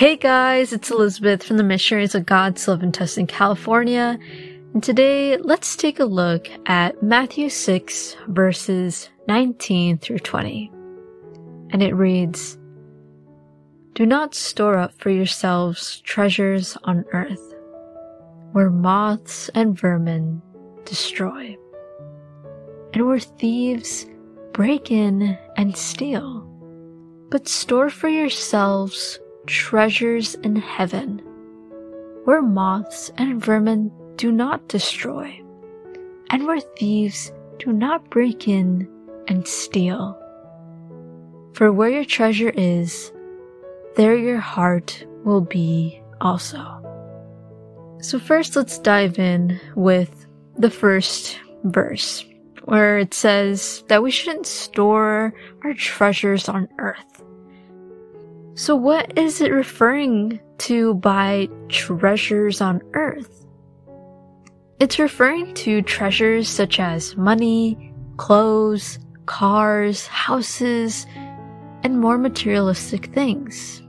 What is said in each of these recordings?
Hey guys, it's Elizabeth from the Missionaries of and Trust in California. And today, let's take a look at Matthew 6 verses 19 through 20. And it reads, Do not store up for yourselves treasures on earth, where moths and vermin destroy, and where thieves break in and steal. But store for yourselves treasures in heaven, where moths and vermin do not destroy, and where thieves do not break in and steal. For where your treasure is, there your heart will be also. So first let's dive in with the first verse where it says that we shouldn't store our treasures on earth so what is it referring to by treasures on earth? It's referring to treasures such as money, clothes, cars, houses, and more materialistic things.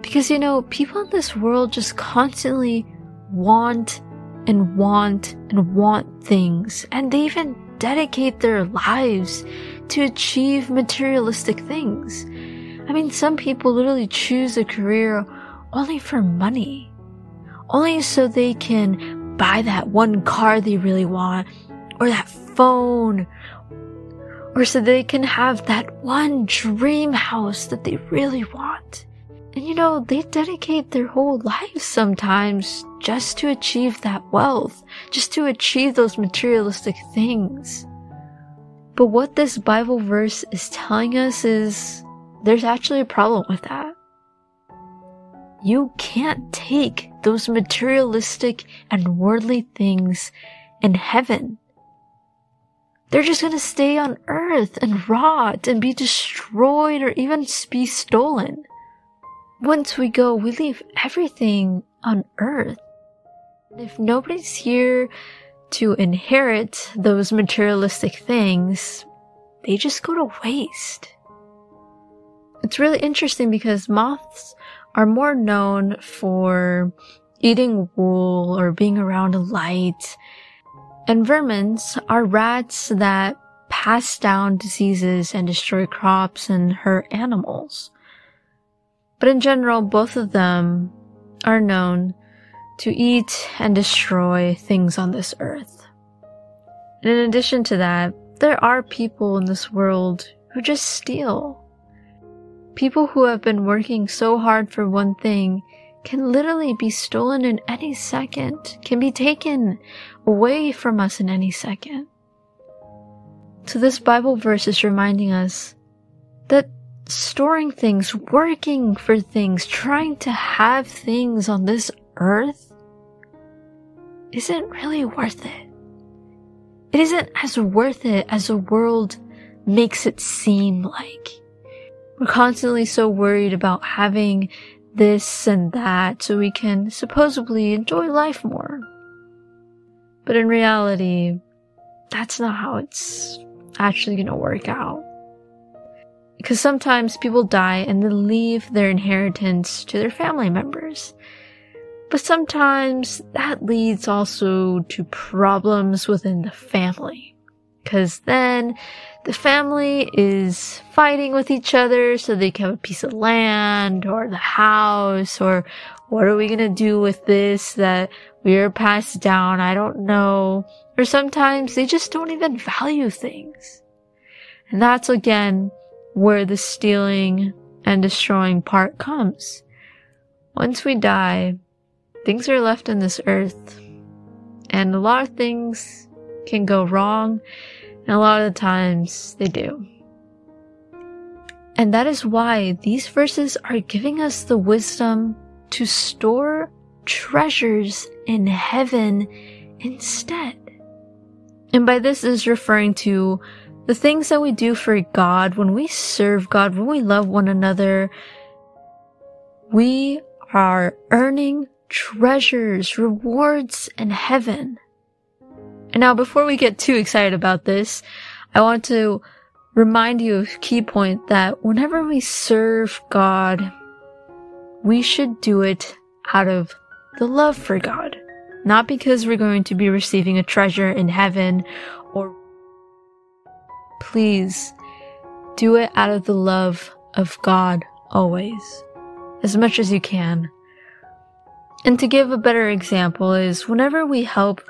Because you know, people in this world just constantly want and want and want things, and they even dedicate their lives to achieve materialistic things. I mean, some people literally choose a career only for money, only so they can buy that one car they really want, or that phone, or so they can have that one dream house that they really want. And you know, they dedicate their whole lives sometimes just to achieve that wealth, just to achieve those materialistic things. But what this Bible verse is telling us is there's actually a problem with that. You can't take those materialistic and worldly things in heaven. They're just gonna stay on earth and rot and be destroyed or even be stolen. Once we go, we leave everything on earth. If nobody's here to inherit those materialistic things, they just go to waste. It's really interesting because moths are more known for eating wool or being around a light. And vermins are rats that pass down diseases and destroy crops and hurt animals. But in general, both of them are known to eat and destroy things on this earth. And in addition to that, there are people in this world who just steal People who have been working so hard for one thing can literally be stolen in any second, can be taken away from us in any second. So this Bible verse is reminding us that storing things, working for things, trying to have things on this earth isn't really worth it. It isn't as worth it as the world makes it seem like. We're constantly so worried about having this and that so we can supposedly enjoy life more. But in reality, that's not how it's actually going to work out. Because sometimes people die and then leave their inheritance to their family members. But sometimes that leads also to problems within the family. Cause then the family is fighting with each other so they can have a piece of land or the house or what are we going to do with this that we are passed down? I don't know. Or sometimes they just don't even value things. And that's again where the stealing and destroying part comes. Once we die, things are left in this earth and a lot of things can go wrong and a lot of the times they do. And that is why these verses are giving us the wisdom to store treasures in heaven instead. And by this is referring to the things that we do for God when we serve God, when we love one another. We are earning treasures, rewards in heaven. And now before we get too excited about this, I want to remind you of key point that whenever we serve God, we should do it out of the love for God, not because we're going to be receiving a treasure in heaven or please do it out of the love of God always, as much as you can. And to give a better example is whenever we help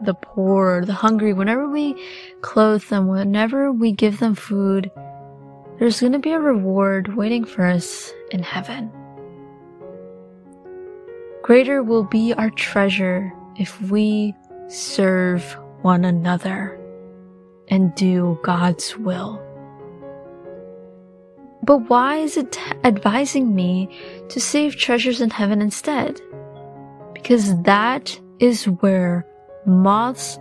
the poor, the hungry, whenever we clothe them, whenever we give them food, there's going to be a reward waiting for us in heaven. Greater will be our treasure if we serve one another and do God's will. But why is it advising me to save treasures in heaven instead? Because that is where moths,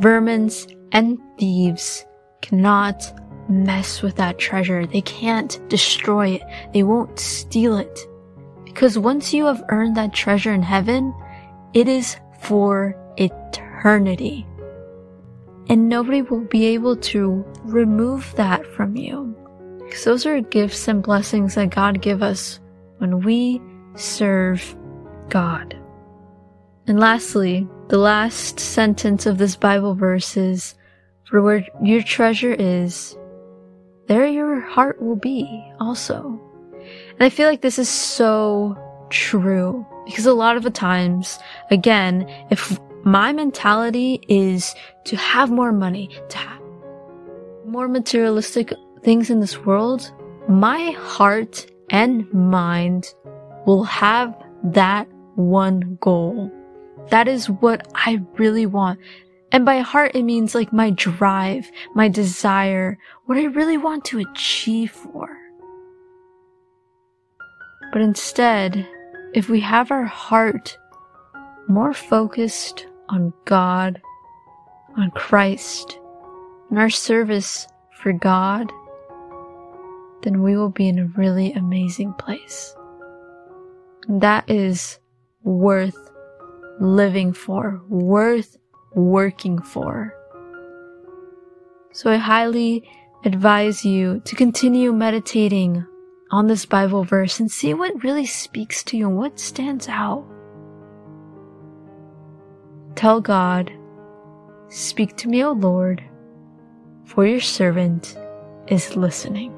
vermins, and thieves cannot mess with that treasure. They can't destroy it. They won't steal it. Because once you have earned that treasure in heaven, it is for eternity. And nobody will be able to remove that from you. Because those are gifts and blessings that God give us when we serve God. And lastly, the last sentence of this Bible verse is, For where your treasure is, there your heart will be also. And I feel like this is so true because a lot of the times, again, if my mentality is to have more money, to have more materialistic things in this world, my heart and mind will have that one goal. That is what I really want. And by heart, it means like my drive, my desire, what I really want to achieve for. But instead, if we have our heart more focused on God, on Christ, and our service for God, then we will be in a really amazing place. That is worth living for, worth working for. So I highly advise you to continue meditating on this Bible verse and see what really speaks to you and what stands out. Tell God, Speak to me, O Lord, for your servant is listening.